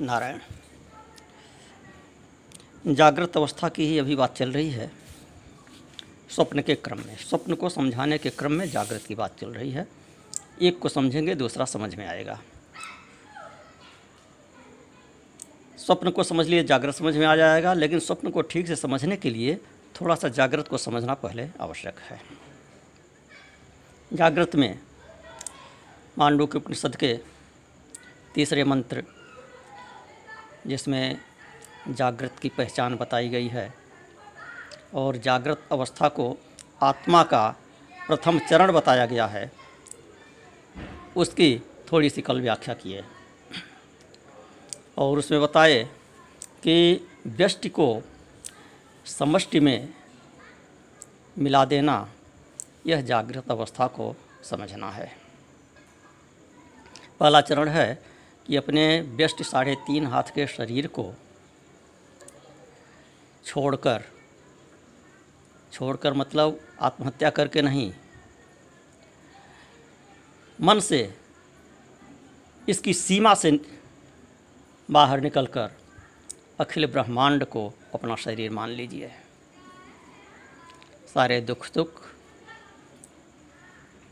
नारायण, जागृत अवस्था की ही अभी बात चल रही है। स्वप्न के क्रम में, स्वप्न को समझाने के क्रम में जागृत की बात चल रही है। एक को समझेंगे, दूसरा समझ में आएगा। स्वप्न को समझ लिए, जागृत समझ में आ जाएगा, लेकिन स्वप्न को ठीक से समझने के लिए थोड़ा सा जागृत को समझना पहले आवश्यक है। जागृत में मांडू के उपनिषद के तीसरे मंत्र जिसमें जागृत की पहचान बताई गई है और जागृत अवस्था को आत्मा का प्रथम चरण बताया गया है। उसकी थोड़ी सी कल व्याख्या की है। और उसमें बताए कि व्यष्टि को समष्टि में मिला देना, यह जागृत अवस्था को समझना है। पहला चरण है कि अपने व्यष्टि साढ़े तीन हाथ के शरीर को छोड़कर छोड़कर मतलब आत्महत्या करके नहीं, मन से इसकी सीमा से बाहर निकलकर अखिल ब्रह्मांड को अपना शरीर मान लीजिए। सारे दुख सुख,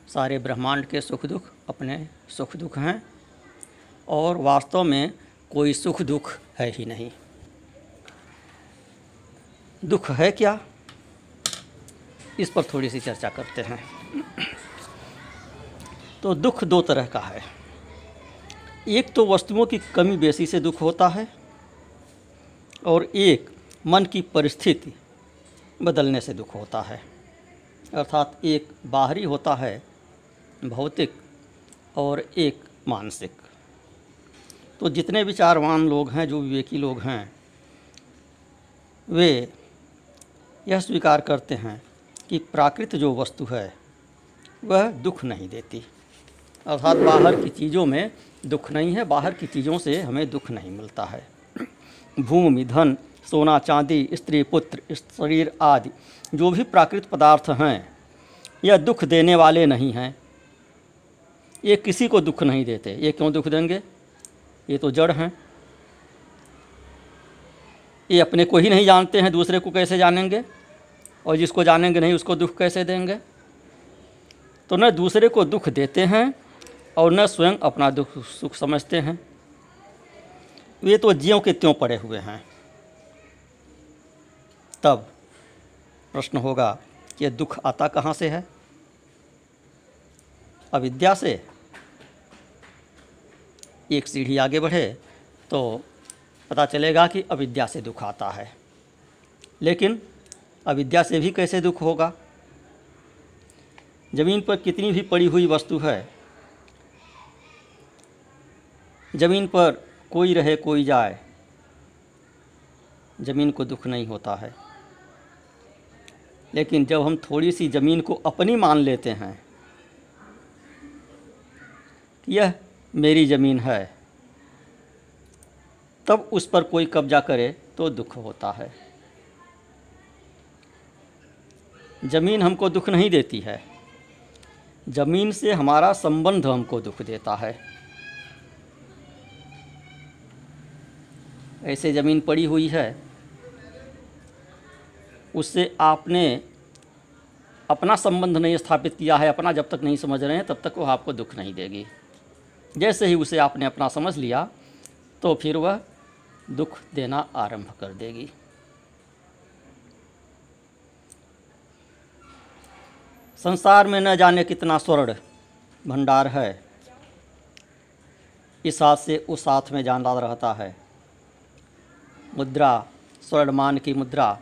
सारे ब्रह्मांड के सुख दुख अपने सुख दुख हैं। और वास्तव में कोई सुख दुख है ही नहीं। दुख है क्या? इस पर थोड़ी सी चर्चा करते हैं। तो दुख दो तरह का है। एक तो वस्तुओं की कमी बेसी से दुख होता है और एक मन की परिस्थिति बदलने से दुख होता है। अर्थात एक बाहरी होता है, भौतिक और एक मानसिक। तो जितने विचारवान लोग हैं, जो विवेकी लोग हैं, वे यह स्वीकार करते हैं कि प्राकृत जो वस्तु है, वह दुख नहीं देती। अर्थात बाहर की चीज़ों में दुख नहीं है, बाहर की चीज़ों से हमें दुख नहीं मिलता है। भूमि, धन, सोना, चांदी, स्त्री, पुत्र, शरीर आदि, जो भी प्राकृत पदार्थ हैं, यह दुख देने वाले नहीं हैं। ये किसी को दुख नहीं देते। ये क्यों दुख देंगे? ये तो जड़ हैं। ये अपने को ही नहीं जानते हैं, दूसरे को कैसे जानेंगे? और जिसको जानेंगे नहीं, उसको दुख कैसे देंगे? तो न दूसरे को दुख देते हैं और न स्वयं अपना दुख, सुख समझते हैं। वे तो ज्यों के त्यों पड़े हुए हैं। तब प्रश्न होगा कि दुख आता कहाँ से है? अविद्या से? एक सीढ़ी आगे बढ़े तो पता चलेगा कि अविद्या से दुख आता है। लेकिन अविद्या से भी कैसे दुख होगा? ज़मीन पर कितनी भी पड़ी हुई वस्तु है, ज़मीन पर कोई रहे कोई जाए, ज़मीन को दुख नहीं होता है। लेकिन जब हम थोड़ी सी ज़मीन को अपनी मान लेते हैं, यह मेरी ज़मीन है, तब उस पर कोई कब्जा करे तो दुख होता है। ज़मीन हमको दुख नहीं देती है। ज़मीन से हमारा संबंध हमको दुख देता है। ऐसे ज़मीन पड़ी हुई है, उससे आपने अपना संबंध नहीं स्थापित किया है, अपना जब तक नहीं समझ रहे हैं, तब तक वो आपको दुख नहीं देगी। जैसे ही उसे आपने अपना समझ लिया तो फिर वह दुख देना आरंभ कर देगी। संसार में न जाने कितना स्वर्ण भंडार है। इस हाथ से उस हाथ में जाना रहता है। मुद्रा, स्वर्णमान की मुद्रा,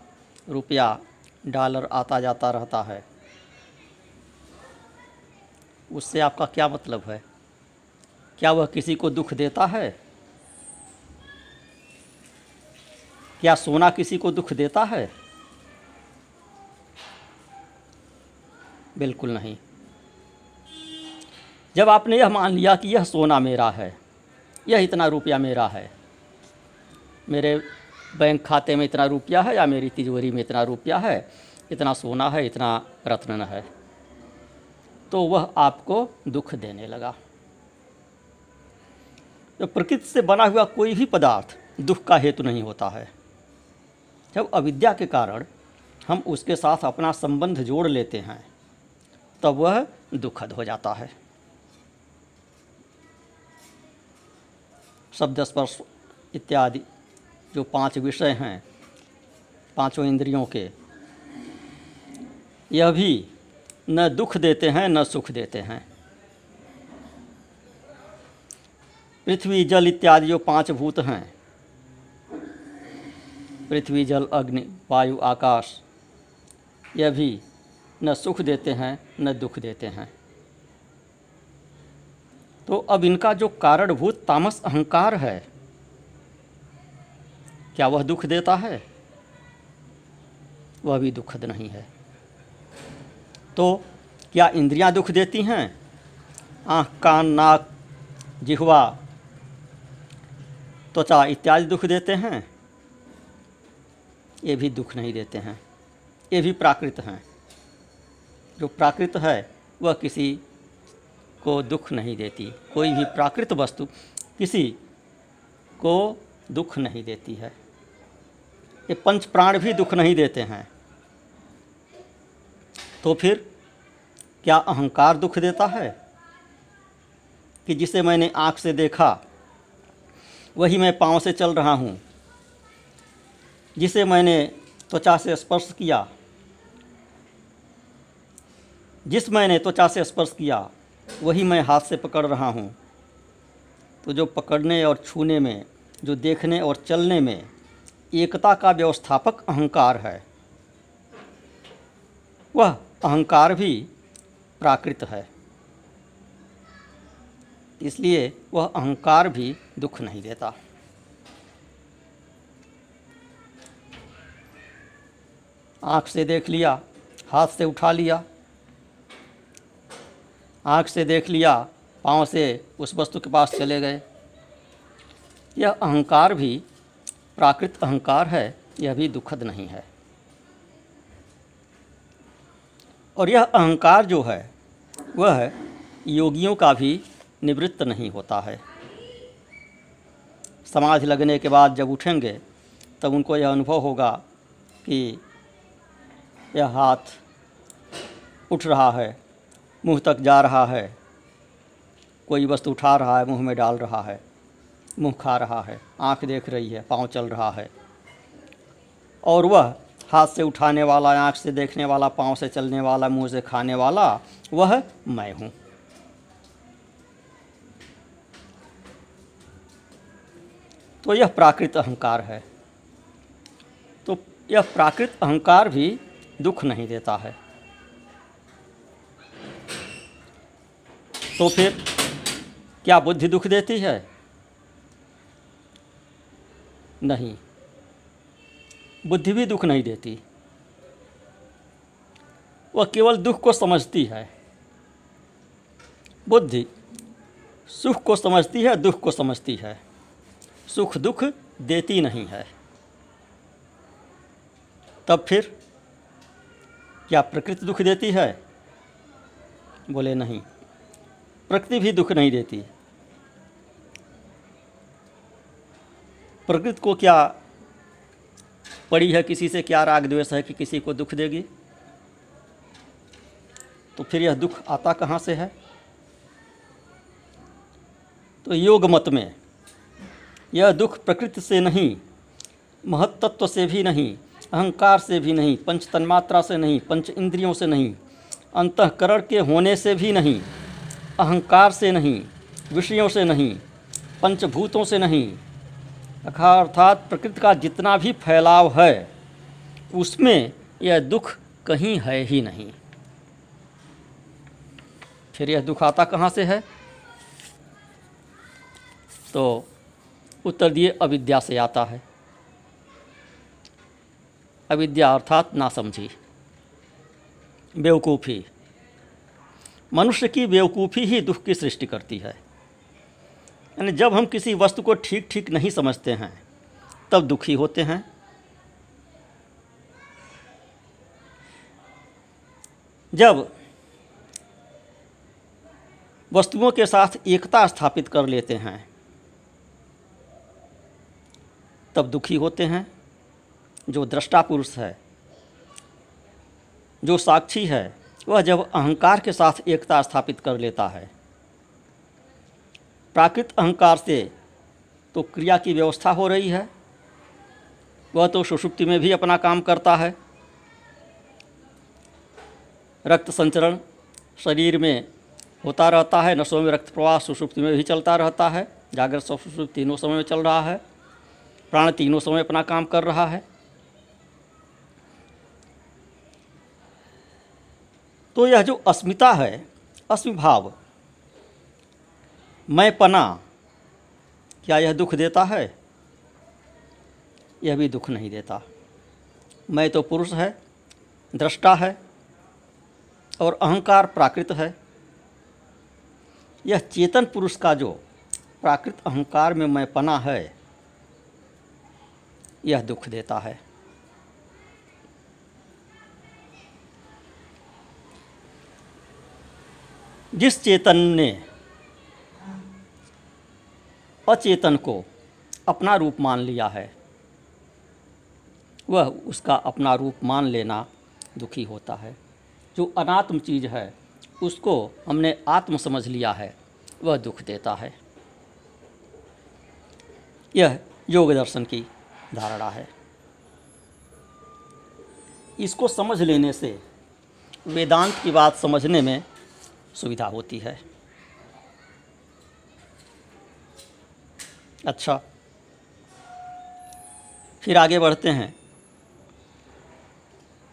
रुपया, डॉलर आता जाता रहता है। उससे आपका क्या मतलब है? क्या वह किसी को दुख देता है? क्या सोना किसी को दुख देता है? बिल्कुल नहीं। जब आपने यह मान लिया कि यह सोना मेरा है, यह इतना रुपया मेरा है, मेरे बैंक खाते में इतना रुपया है या मेरी तिजोरी में इतना रुपया है, इतना सोना है, इतना रत्न है तो वह आपको दुख देने लगा। तो प्रकृति से बना हुआ कोई भी पदार्थ दुख का हेतु नहीं होता है। जब अविद्या के कारण हम उसके साथ अपना संबंध जोड़ लेते हैं, तब वह दुखद हो जाता है। शब्द स्पर्श इत्यादि जो पाँच विषय हैं, पाँचों इंद्रियों के, यह भी न दुख देते हैं, न सुख देते हैं। पृथ्वी जल इत्यादि जो पाँच भूत हैं। पृथ्वी जल, अग्नि, वायु, आकाश यह भी न सुख देते हैं, न दुख देते हैं। तो अब इनका जो कारणभूत तामस अहंकार है, क्या वह दुख देता है? वह भी दुखद नहीं है। तो क्या इंद्रियाँ दुख देती हैं? आँख, कान, नाक, जिहवा त्वचा इत्यादि दुख देते हैं, ये भी दुख नहीं देते हैं, ये भी प्राकृत हैं। जो प्राकृत है, वह किसी को दुख नहीं देती। कोई भी प्राकृत वस्तु किसी को दुख नहीं देती है। ये पंच प्राण भी दुख नहीं देते हैं। तो फिर क्या अहंकार दुख देता है? कि जिसे मैंने आँख से देखा वही मैं पाँव से चल रहा हूँ, जिसे मैंने त्वचा से स्पर्श किया। जिस मैंने त्वचा से स्पर्श किया, वही मैं हाथ से पकड़ रहा हूँ। तो जो पकड़ने और छूने में, जो देखने और चलने में एकता का व्यवस्थापक अहंकार है, वह अहंकार भी प्राकृत है। इसलिए वह अहंकार भी दुख नहीं देता। आँख से देख लिया, हाथ से उठा लिया। आँख से देख लिया, पाँव से उस वस्तु के पास चले गए। यह अहंकार भी, प्राकृत अहंकार है, यह भी दुखद नहीं है। और यह अहंकार जो है, वह योगियों का भी निवृत्त नहीं होता है। समाधि लगने के बाद जब उठेंगे, तब उनको यह अनुभव होगा कि यह हाथ उठ रहा है, मुँह तक जा रहा है, कोई वस्तु उठा रहा है, मुँह में डाल रहा है, मुँह खा रहा है, आँख देख रही है, पाँव चल रहा है। और वह हाथ से उठाने वाला, आँख से देखने वाला, पाँव से चलने वाला, मुँह से खाने वाला, वह मैं हूँ। तो यह प्राकृत अहंकार है। तो यह प्राकृत अहंकार भी दुख नहीं देता है। तो फिर क्या बुद्धि दुख देती है? नहीं। बुद्धि भी दुख नहीं देती। वह केवल दुख को समझती है। बुद्धि सुख को समझती है, दुख को समझती है। सुख दुख देती नहीं है। तब फिर क्या प्रकृति दुख देती है? बोले, नहीं, प्रकृति भी दुख नहीं देती। प्रकृति को क्या पड़ी है, किसी से क्या राग द्वेष है कि किसी को दुख देगी? तो फिर यह दुख आता कहाँ से है? तो योग मत में यह दुख प्रकृति से नहीं, महत्त्व से भी नहीं, अहंकार से भी नहीं, पंच तन्मात्रा से नहीं, पंच इंद्रियों से नहीं, अंतकरण के होने से भी नहीं, अहंकार से नहीं, विषयों से नहीं, पंचभूतों से नहीं। अर्थात प्रकृति का जितना भी फैलाव है, उसमें यह दुख कहीं है ही नहीं। फिर यह दुख आता कहाँ से है? तो उत्तर दिए, अविद्या से आता है। अविद्या अर्थात ना समझी बेवकूफ़ी। मनुष्य की बेवकूफ़ी ही दुख की सृष्टि करती है। यानी जब हम किसी वस्तु को ठीक ठीक नहीं समझते हैं, तब दुखी होते हैं। जब वस्तुओं के साथ एकता स्थापित कर लेते हैं तब दुखी होते हैं। जो दृष्टा पुरुष है, जो साक्षी है, वह जब अहंकार के साथ एकता स्थापित कर लेता है। प्राकृत अहंकार से तो क्रिया की व्यवस्था हो रही है। वह तो सुषुप्ति में भी अपना काम करता है। रक्त संचरण शरीर में होता रहता है, नसों में रक्त प्रवाह सुषुप्ति में भी चलता रहता है। जागृत सुषुप्ति तीनों समय में चल रहा है। प्राण तीनों समय अपना काम कर रहा है। तो यह जो अस्मिता है, अस्मिभाव, मैं पना, क्या यह दुख देता है? यह भी दुख नहीं देता। मैं तो पुरुष है, दृष्टा है, और अहंकार प्राकृत है। यह चेतन पुरुष का जो प्राकृत अहंकार में मैं पना है यह दुख देता है। जिस चेतन ने अचेतन को अपना रूप मान लिया है, वह उसका अपना रूप मान लेना दुखी होता है। जो अनात्म चीज़ है, उसको हमने आत्म समझ लिया है, वह दुख देता है। यह योग दर्शन की धारणा है। इसको समझ लेने से वेदांत की बात समझने में सुविधा होती है। अच्छा फिर आगे बढ़ते हैं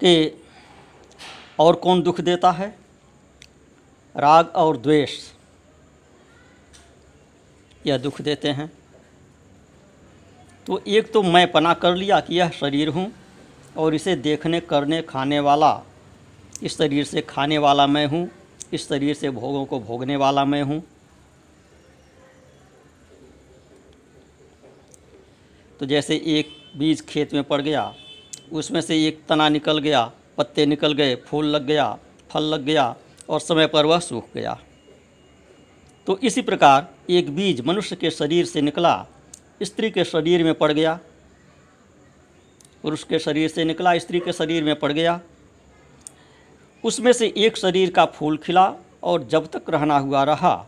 कि और कौन दुख देता है? राग और द्वेष, यह दुख देते हैं। तो एक तो मैं पना कर लिया कि यह शरीर हूँ और इसे देखने, करने, खाने वाला, इस शरीर से खाने वाला मैं हूँ, इस शरीर से भोगों को भोगने वाला मैं हूँ। तो जैसे एक बीज खेत में पड़ गया, उसमें से एक तना निकल गया, पत्ते निकल गए, फूल लग गया, फल लग गया और समय पर वह सूख गया। तो इसी प्रकार एक बीज मनुष्य के शरीर से निकला स्त्री के शरीर में पड़ गया पुरुष के शरीर से निकला, स्त्री के शरीर में पड़ गया। उसमें से एक शरीर का फूल खिला और जब तक रहना हुआ रहा,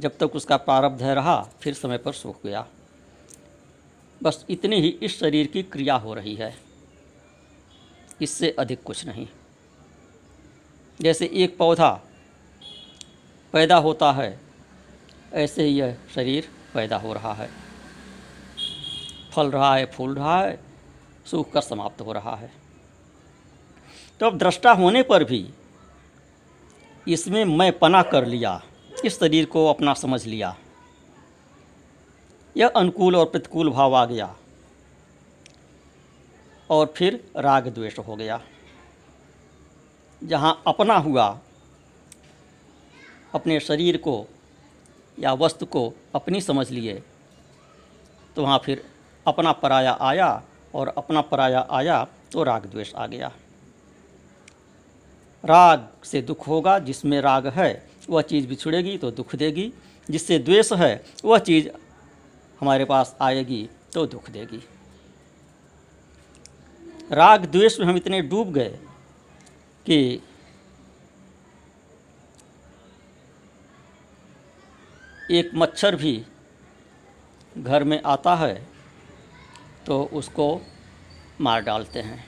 जब तक उसका प्रारब्ध रहा, फिर समय पर सूख गया। बस इतनी ही इस शरीर की क्रिया हो रही है। इससे अधिक कुछ नहीं। जैसे एक पौधा पैदा होता है, ऐसे ही यह शरीर पैदा हो रहा है। फल रहा है, फूल रहा है, सूख कर समाप्त हो रहा है। तो अब दृष्टा होने पर भी इसमें मैं पना कर लिया, इस शरीर को अपना समझ लिया। यह अनुकूल और प्रतिकूल भाव आ गया और फिर राग द्वेष हो गया। जहाँ अपना हुआ, अपने शरीर को या वस्तु को अपनी समझ लिए तो वहाँ फिर अपना पराया आया और अपना पराया आया तो राग द्वेष आ गया। राग से दुख होगा, जिसमें राग है, वह चीज़ बिछुड़ेगी तो दुख देगी। जिससे द्वेष है, वह चीज़ हमारे पास आएगी तो दुख देगी। राग द्वेष में हम इतने डूब गए कि एक मच्छर भी घर में आता है तो उसको मार डालते हैं।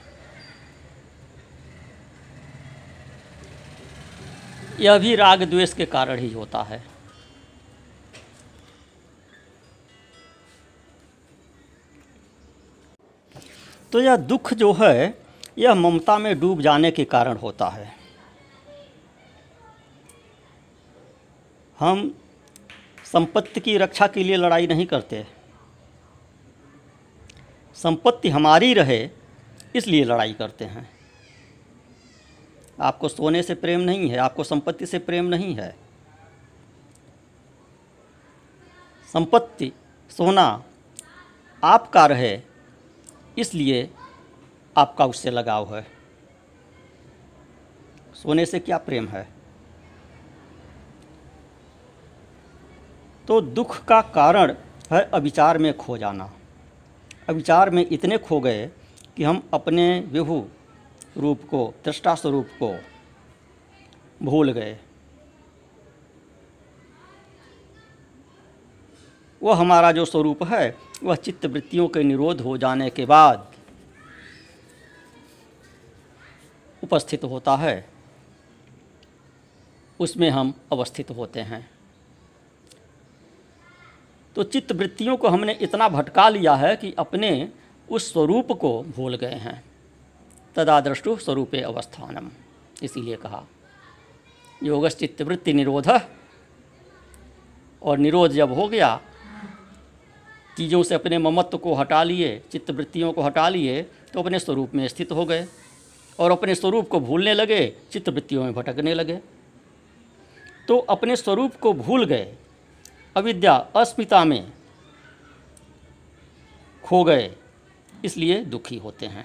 यह भी राग द्वेष के कारण ही होता है। तो यह दुख जो है, यह ममता में डूब जाने के कारण होता है। हम संपत्ति की रक्षा के लिए लड़ाई नहीं करते। संपत्ति हमारी रहे, इसलिए लड़ाई करते हैं। आपको सोने से प्रेम नहीं है, आपको संपत्ति से प्रेम नहीं है। संपत्ति, सोना आपका रहे, इसलिए आपका उससे लगाव है। सोने से क्या प्रेम है? तो दुख का कारण है अविचार में खो जाना। अविचार में इतने खो गए कि हम अपने विभु रूप को दृष्टा स्वरूप को भूल गए। वह हमारा जो स्वरूप है, वह चित्त वृत्तियों के निरोध हो जाने के बाद उपस्थित होता है। उसमें हम अवस्थित होते हैं। तो चित्त वृत्तियों को हमने इतना भटका लिया है कि अपने उस स्वरूप को भूल गए हैं। तदादृष्टु स्वरूपे अवस्थानम, इसीलिए कहा। योगस चित्तवृत्ति निरोध। और निरोध जब हो गया, चीज़ों से अपने ममत्व को हटा लिए, चित्तवृत्तियों को हटा लिए तो अपने स्वरूप में स्थित हो गए। और अपने स्वरूप को भूलने लगे, चित्तवृत्तियों में भटकने लगे। तो अपने स्वरूप को भूल गए अविद्या अस्मिता में खो गए इसलिए दुखी होते हैं।